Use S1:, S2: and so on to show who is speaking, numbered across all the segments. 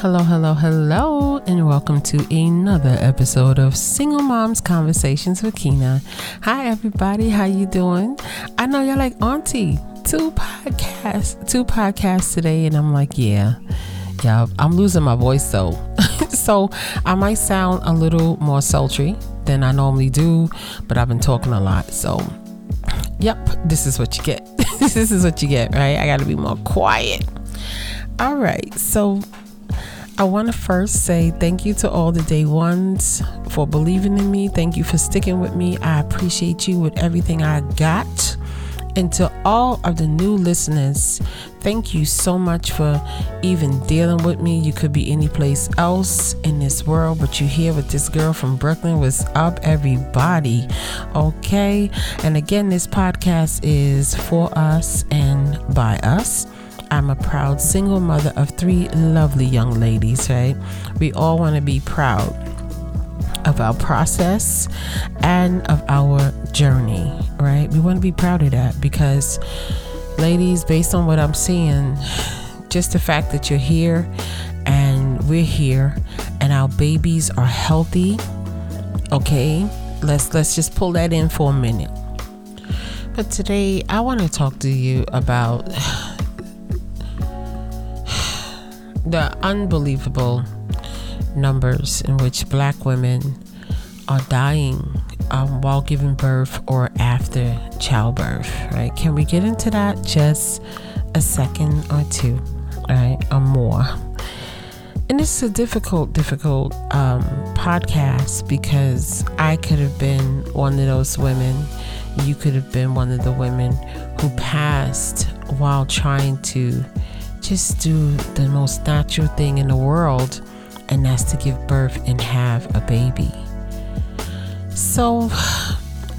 S1: Hello, hello, hello, and welcome to another episode of Single Moms Conversations with Kina. Hi, everybody. How you doing? I know y'all like Auntie. Two podcasts, two podcasts today, and I'm like, yeah, yeah. I'm losing my voice though, so I might sound a little more sultry than I normally do, but I've been talking a lot, so. Yep, this is what you get. this is what you get, right? I got to be more quiet. All right, so I want to first say thank you to all the day ones for believing in me. Thank you for sticking with me. I appreciate you with everything I got. And to all of the new listeners, thank you so much for even dealing with me. You could be any place else in this world, but you're here with this girl from Brooklyn. What's up, everybody? Okay. And again, this podcast is for us and by us. I'm a proud single mother of three lovely young ladies, right? We all want to be proud of our process and of our journey, right? We want to be proud of that because, ladies, based on what I'm seeing, just the fact that you're here and we're here and our babies are healthy, okay? Let's let's just pull that in for a minute. But today I want to talk to you about the unbelievable numbers in which black women are dying um, while giving birth or after childbirth, right? Can we get into that just a second or two, right? Or more. And it's a difficult, difficult um, podcast because I could have been one of those women. You could have been one of the women who passed while trying to just do the most natural thing in the world, and that's to give birth and have a baby. So,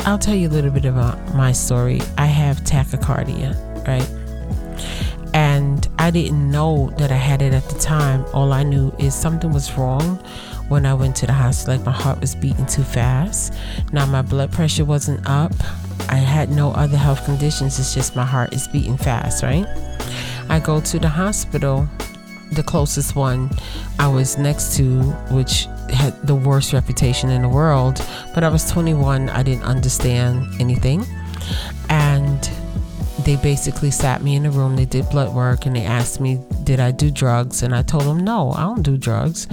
S1: I'll tell you a little bit about my story. I have tachycardia, right? And I didn't know that I had it at the time. All I knew is something was wrong when I went to the hospital. Like my heart was beating too fast. Now my blood pressure wasn't up. I had no other health conditions. It's just my heart is beating fast, right? I go to the hospital, the closest one I was next to, which had the worst reputation in the world. But I was 21, I didn't understand anything. And they basically sat me in a room, they did blood work, and they asked me, Did I do drugs? And I told them, No, I don't do drugs.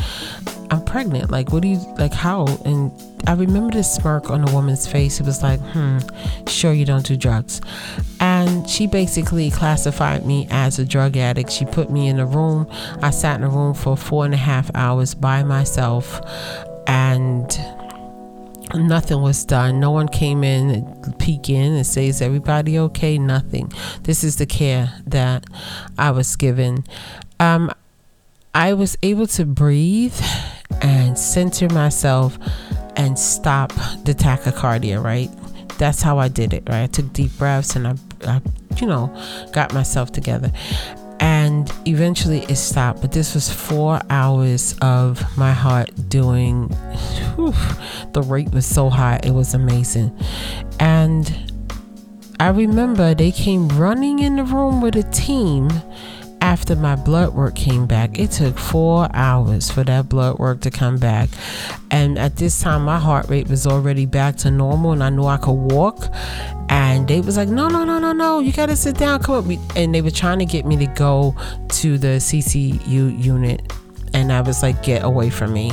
S1: I'm pregnant. Like, what do you, like, how? And I remember the smirk on the woman's face. It was like, hmm, sure you don't do drugs. And she basically classified me as a drug addict. She put me in a room. I sat in a room for four and a half hours by myself. And nothing was done. No one came in, peek in, and say, "Is everybody okay?" Nothing. This is the care that I was given. Um, I was able to breathe and center myself and stop the tachycardia, right? That's how I did it, right? I took deep breaths and I, I you know, got myself together. And eventually it stopped, but this was four hours of my heart doing, whew, the rate was so high, it was amazing. And I remember they came running in the room with a team after my blood work came back. It took four hours for that blood work to come back. And at this time, my heart rate was already back to normal and I knew I could walk. And they was like, no, no, no, no, no, you gotta sit down, come up. And they were trying to get me to go to the CCU unit. And I was like, get away from me,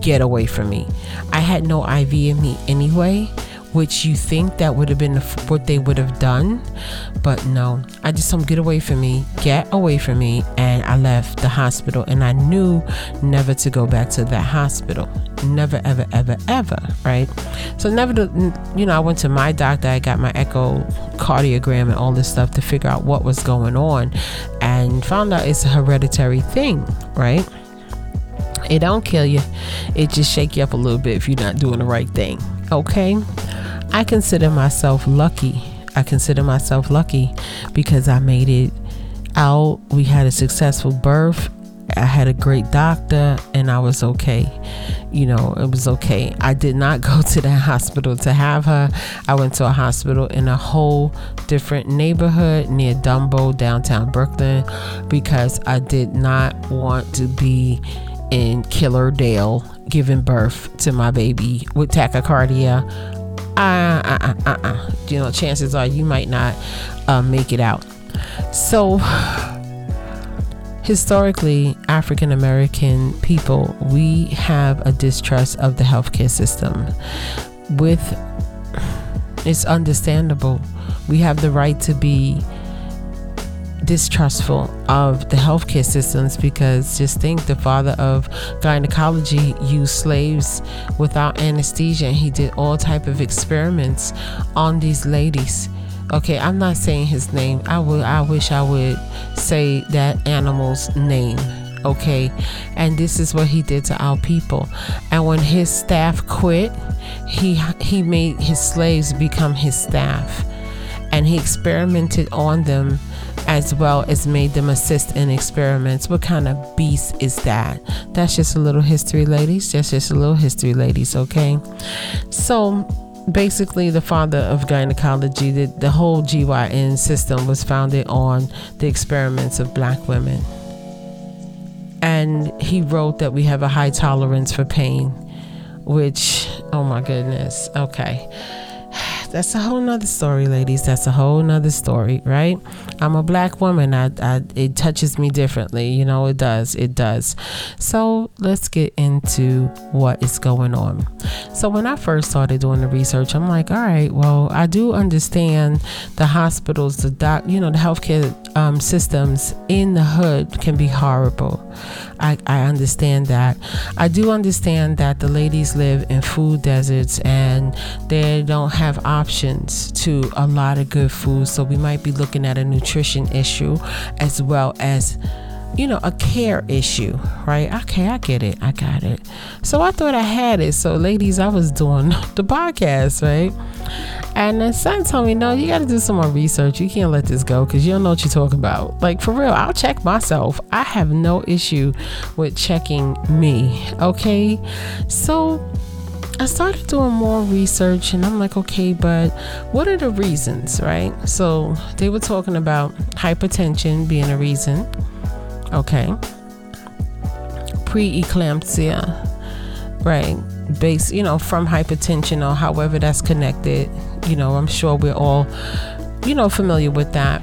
S1: get away from me. I had no IV in me anyway which you think that would have been what they would have done. But no, I just told get away from me, get away from me. And I left the hospital and I knew never to go back to that hospital. Never, ever, ever, ever, right? So, never, to, you know, I went to my doctor, I got my echocardiogram and all this stuff to figure out what was going on and found out it's a hereditary thing, right? It don't kill you. It just shake you up a little bit if you're not doing the right thing. Okay? I consider myself lucky. I consider myself lucky because I made it out. We had a successful birth I had a great doctor and I was okay. You know, it was okay. I did not go to the hospital to have her. I went to a hospital in a whole different neighborhood near Dumbo, downtown Brooklyn, because I did not want to be in Killerdale giving birth to my baby with tachycardia. Uh, uh, uh, uh, uh. You know, chances are you might not uh, make it out. So, historically, African American people, we have a distrust of the healthcare system. With it's understandable. We have the right to be distrustful of the healthcare systems because just think the father of gynecology used slaves without anesthesia and he did all type of experiments on these ladies. Okay i'm not saying his name. I would i wish i would say that animal's name okay? And this is what he did to our people. And when his staff quit he he made his slaves become his staff. And he experimented on them as well as made them assist in experiments. What kind of beast is that? That's just a little history, ladies. That's just a little history, ladies, okay? So, basically the father of gynecology the, the whole gyn system was founded on the experiments of black women and he wrote that we have a high tolerance for pain which oh my goodness okay that's a whole nother story, ladies. That's a whole nother story, right? I'm a black woman. I, I, it touches me differently. You know, it does. It does. So let's get into what is going on. So when I first started doing the research, I'm like, all right, well, I do understand the hospitals, the doc, you know, the healthcare um, systems in the hood can be horrible. I, I understand that. I do understand that the ladies live in food deserts and they don't have options to a lot of good food. So we might be looking at a nutrition issue as well as you know, a care issue, right? Okay, I get it. I got it. So I thought I had it. So, ladies, I was doing the podcast, right? And the son told me, no, you got to do some more research. You can't let this go because you don't know what you're talking about. Like, for real, I'll check myself. I have no issue with checking me. Okay. So, I started doing more research and I'm like, okay, but what are the reasons, right? So, they were talking about hypertension being a reason. Okay. Preeclampsia, right? Based, you know, from hypertension or however that's connected you know, I'm sure we're all, you know, familiar with that.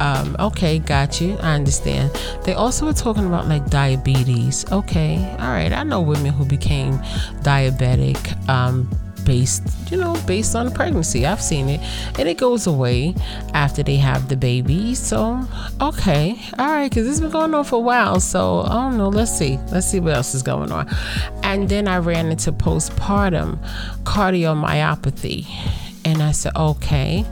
S1: Um, okay, got you. I understand. They also were talking about like diabetes. Okay, all right. I know women who became diabetic um, based, you know, based on pregnancy. I've seen it, and it goes away after they have the baby. So, okay, all right, because this has been going on for a while. So, I don't know. Let's see. Let's see what else is going on. And then I ran into postpartum cardiomyopathy and I said, okay.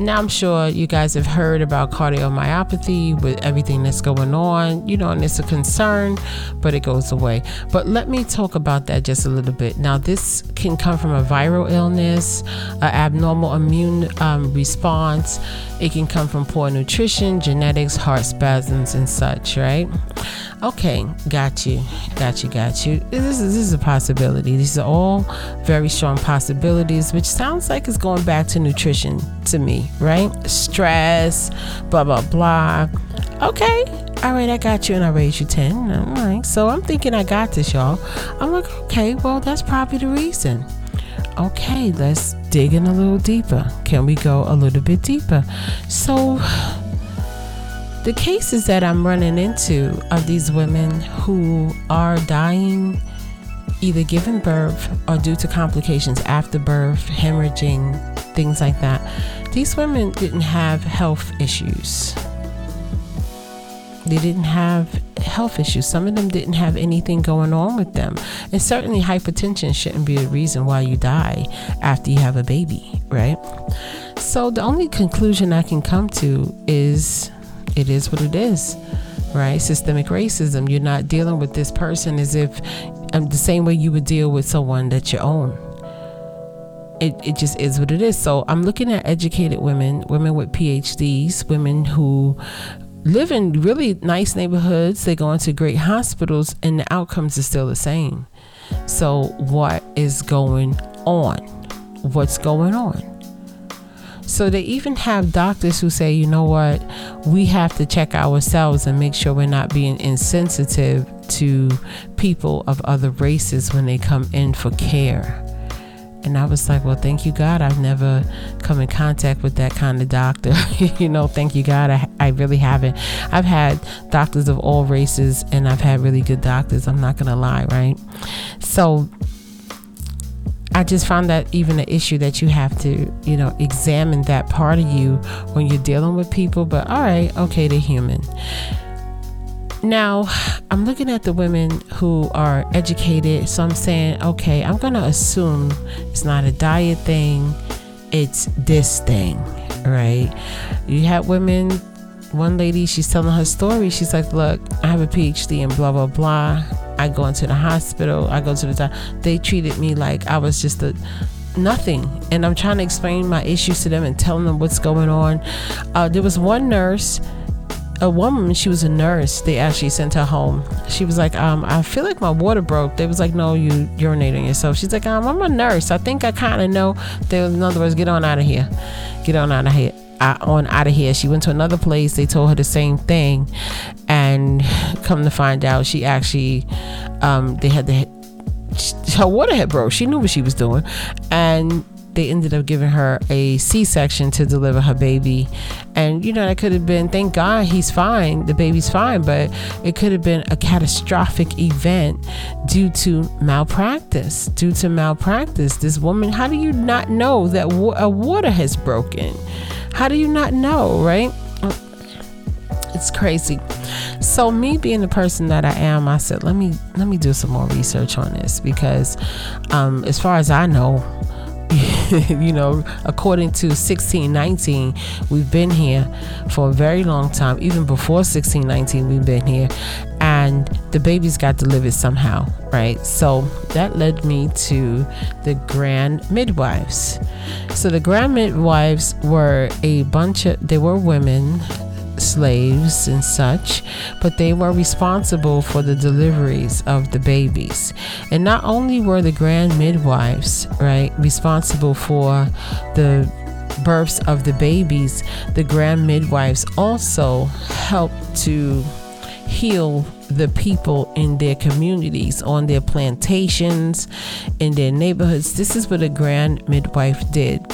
S1: Now I'm sure you guys have heard about cardiomyopathy with everything that's going on, you know, and it's a concern, but it goes away. But let me talk about that just a little bit. Now, this can come from a viral illness, an abnormal immune um, response. It can come from poor nutrition, genetics, heart spasms, and such, right? Okay, got you, got you, got you. This is, this is a possibility. These are all very strong possibilities, which sounds like it's going back to nutrition to me, right? Stress, blah, blah, blah. Okay, all right, I got you and I raised you 10. All right, so I'm thinking I got this, y'all. I'm like, okay, well, that's probably the reason. Okay, let's dig in a little deeper. Can we go a little bit deeper? So, the cases that I'm running into are these women who are dying either given birth or due to complications after birth, hemorrhaging, things like that. These women didn't have health issues. They didn't have health issues. Some of them didn't have anything going on with them. And certainly, hypertension shouldn't be a reason why you die after you have a baby, right? So, the only conclusion I can come to is it is what it is, right? Systemic racism. You're not dealing with this person as if um, the same way you would deal with someone that you own. It, it just is what it is. So I'm looking at educated women, women with PhDs, women who live in really nice neighborhoods, they go into great hospitals, and the outcomes are still the same. So, what is going on? What's going on? So, they even have doctors who say, you know what, we have to check ourselves and make sure we're not being insensitive to people of other races when they come in for care. And I was like, well, thank you, God. I've never come in contact with that kind of doctor. you know, thank you, God. I, I really haven't. I've had doctors of all races and I've had really good doctors. I'm not going to lie, right? So I just found that even an issue that you have to, you know, examine that part of you when you're dealing with people. But all right, okay, they're human. Now, I'm looking at the women who are educated, so I'm saying, okay, I'm going to assume it's not a diet thing, it's this thing, right? You have women, one lady, she's telling her story. She's like, look, I have a PhD and blah, blah, blah. I go into the hospital, I go to the, doctor. they treated me like I was just a, nothing and i'm trying to explain my issues to them and telling them what's going on uh, there was one nurse a woman, she was a nurse. They actually sent her home. She was like, um, I feel like my water broke. They was like, no, you urinating yourself. She's like, um, I'm a nurse. I think I kind of know. They, in other words, get on out of here. Get on out of here. On out of here. She went to another place. They told her the same thing, and come to find out, she actually, um, they had the her water had broke. She knew what she was doing, and they ended up giving her a C-section to deliver her baby, and you know that could have been. Thank God he's fine. The baby's fine, but it could have been a catastrophic event due to malpractice. Due to malpractice, this woman. How do you not know that a water has broken? How do you not know, right? It's crazy. So me being the person that I am, I said, let me let me do some more research on this because, um, as far as I know, you know, according to 1619, we've been here for a very long time. Even before 1619, we've been here. And the babies got delivered somehow, right? So that led me to the grand midwives. So the grand midwives were a bunch of, they were women slaves and such, but they were responsible for the deliveries of the babies. And not only were the grand midwives, right, responsible for the births of the babies, the grand midwives also helped to heal the people in their communities, on their plantations, in their neighborhoods. This is what a grand midwife did.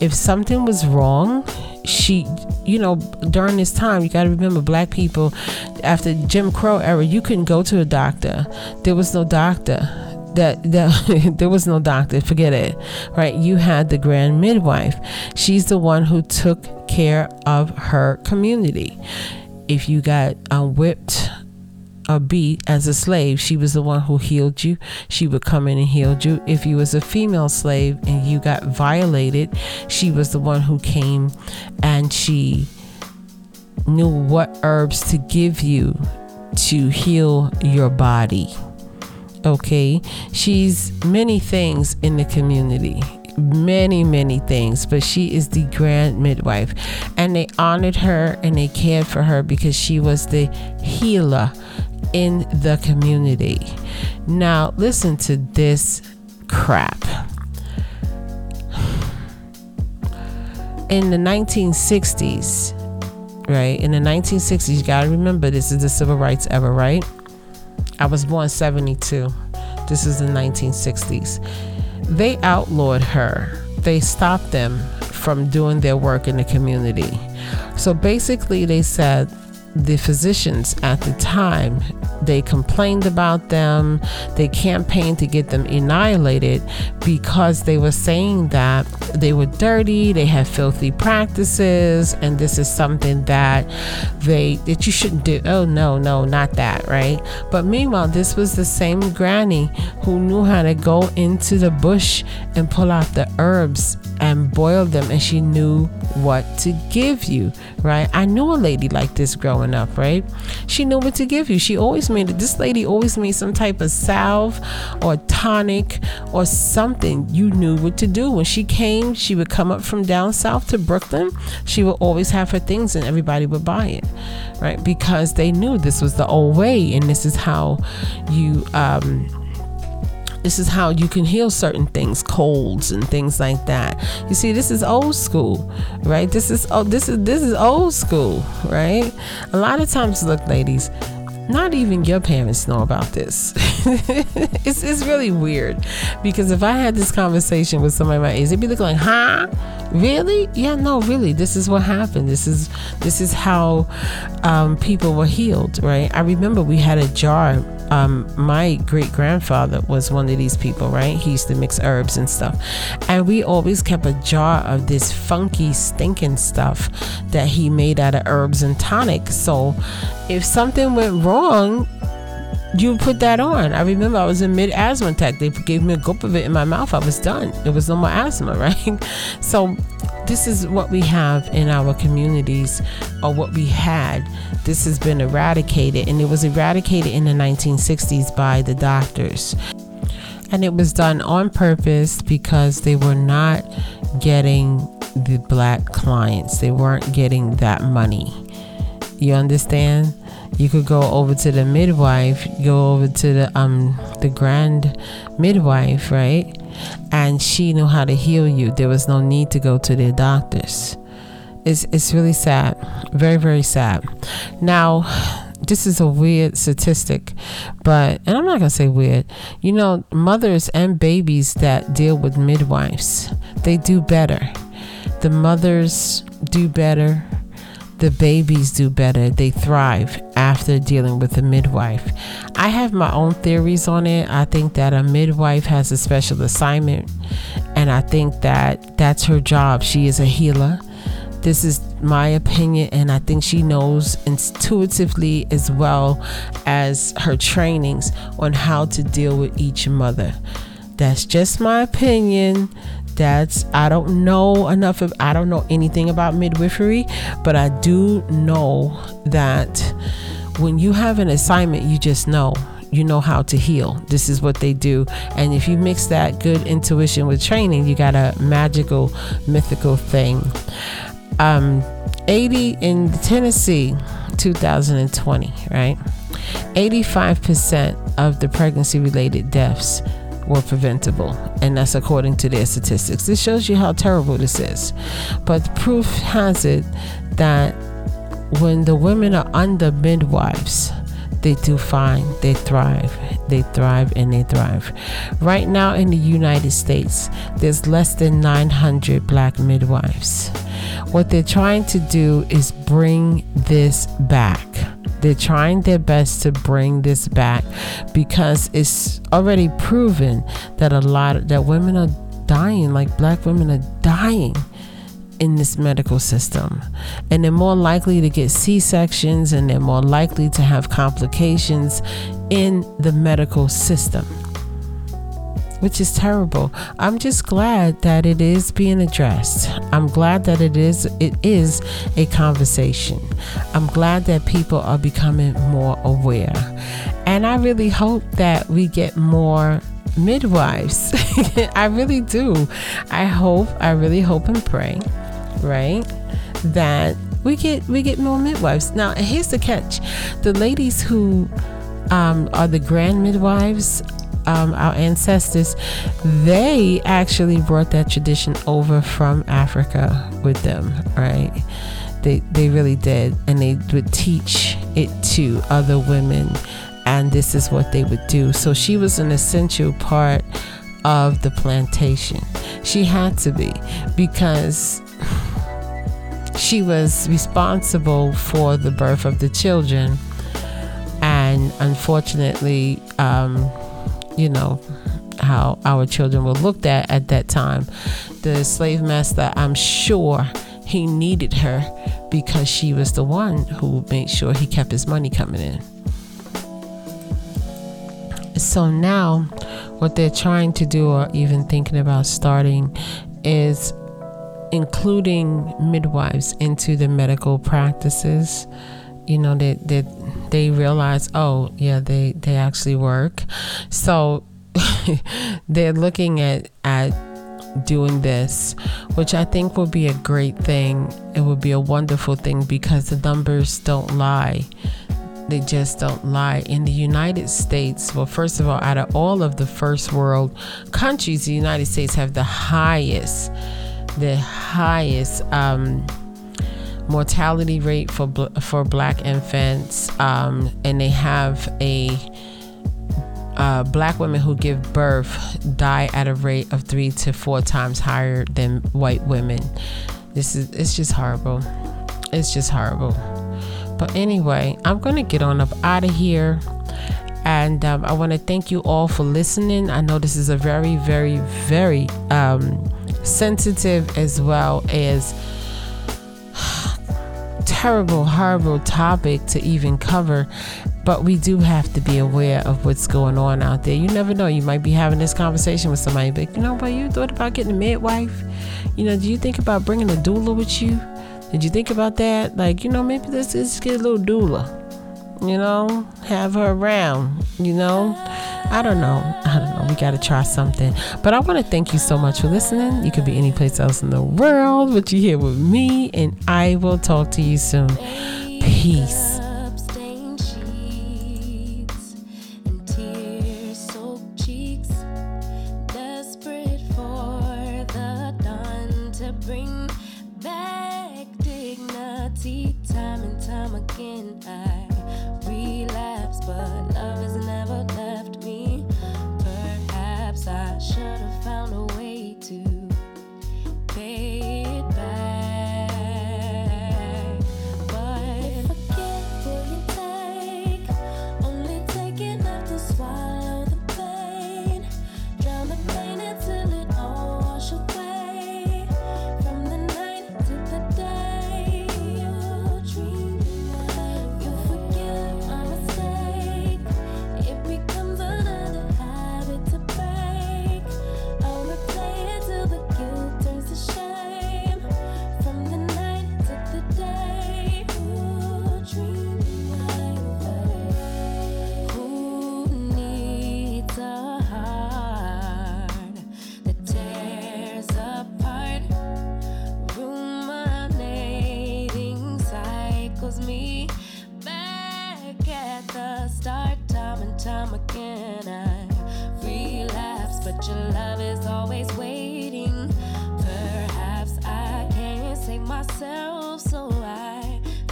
S1: If something was wrong, she you know during this time you got to remember black people after jim crow era you couldn't go to a doctor. There was no doctor that, that there was no doctor forget it right? You had the grand midwife. She's the one who took care of her community. If you got uh, whipped or beat as a slave, she was the one who healed you. She would come in and healed you. If you was a female slave and you got violated, she was the one who came and she knew what herbs to give you to heal your body. Okay, she's many things in the community many, many things, but she is the grand midwife. And they honored her and they cared for her because she was the healer in the community. Now, listen to this crap. In the 1960s, right? In the 1960s, you got to remember this is the civil rights era, right? I was born 72. This is the 1960s. They outlawed her. They stopped them from doing their work in the community. So basically, they said the physicians at the time they complained about them. They campaigned to get them annihilated because they were saying that they were dirty they had filthy practices and this is something that they that you shouldn't do oh no no not that right but meanwhile this was the same granny who knew how to go into the bush and pull out the herbs and boil them and she knew what to give you right i knew a lady like this growing up right she knew what to give you she always made it. This lady always made some type of salve or tonic or something. You knew what to do. When she came, she would come up from down south to Brooklyn. She would always have her things and everybody would buy it, right? Because they knew this was the old way and this is how you, um, this is how you can heal certain things colds and things like that. You see this is old school right? This is oh this is this is old school right? A lot of times look ladies not even your parents know about this. it's, it's really weird because if I had this conversation with somebody my age, they'd be looking like, huh? Really? Yeah, no, really. This is what happened. This is this is how um, people were healed, right? I remember we had a jar. Um, my great grandfather was one of these people, right? He used to mix herbs and stuff, and we always kept a jar of this funky, stinking stuff that he made out of herbs and tonic. So if something went wrong, you put that on. I remember I was in mid asthma attack. They gave me a gulp of it in my mouth. I was done. It was no more asthma, right? So, this is what we have in our communities, or what we had. This has been eradicated, and it was eradicated in the 1960s by the doctors. And it was done on purpose because they were not getting the black clients, they weren't getting that money. You understand? You could go over to the midwife, go over to the um the grand midwife, right? And she knew how to heal you. There was no need to go to the doctors. It's it's really sad. Very, very sad. Now this is a weird statistic, but and I'm not gonna say weird. You know, mothers and babies that deal with midwives, they do better. The mothers do better the babies do better. They thrive after dealing with a midwife. I have my own theories on it. I think that a midwife has a special assignment, and I think that that's her job. She is a healer. This is my opinion, and I think she knows intuitively as well as her trainings on how to deal with each mother. That's just my opinion that's I don't know enough of I don't know anything about midwifery, but I do know that when you have an assignment, you just know you know how to heal. This is what they do. And if you mix that good intuition with training, you got a magical, mythical thing. Um, 80 in Tennessee, 2020, right? 85% of the pregnancy related deaths were preventable, and that's according to their statistics. This shows you how terrible this is. But proof has it that when the women are under midwives, they do fine, they thrive, they thrive, and they thrive. Right now in the United States, there's less than 900 black midwives. What they're trying to do is bring this back they're trying their best to bring this back because it's already proven that a lot of, that women are dying, like black women are dying in this medical system. And they're more likely to get C sections and they're more likely to have complications in the medical system which is terrible. I'm just glad that it is being addressed. I'm glad that it is it is a conversation. I'm glad that people are becoming more aware. And I really hope that we get more midwives. I really do. I hope, I really hope and pray, right? That we get we get more midwives. Now, here's the catch. The ladies who um, are the grand midwives um, our ancestors, they actually brought that tradition over from Africa with them, right? They, they really did. And they would teach it to other women. And this is what they would do. So she was an essential part of the plantation. She had to be because she was responsible for the birth of the children. And unfortunately, um, you know, how our children were looked at at that time. The slave master, I'm sure he needed her because she was the one who made sure he kept his money coming in. So now, what they're trying to do, or even thinking about starting, is including midwives into the medical practices you know that they, they, they realize oh yeah they they actually work. So they're looking at at doing this which i think will be a great thing. It would be a wonderful thing because the numbers don't lie. They just don't lie. In the United States, well, first of all, out of all of the first world countries, the United States have the highest, the highest um, mortality rate for for black infants, um, and they have a uh, black women who give birth die at a rate of three to four times higher than white women. This is it's just horrible. It's just horrible. But anyway, I'm gonna get on up out of here. And um, I want to thank you all for listening. I know this is a very, very, very um, sensitive as well as terrible, horrible topic to even cover. But we do have to be aware of what's going on out there. You never know. You might be having this conversation with somebody, but you know what? You thought about getting a midwife? You know, do you think about bringing a doula with you? Did you think about that? Like, you know, maybe let's just get a little doula. You know, have her around. You know, I don't know. I don't know. We got to try something. But I want to thank you so much for listening. You could be any place else in the world, but you're here with me, and I will talk to you soon. Peace.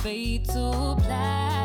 S2: fade to black.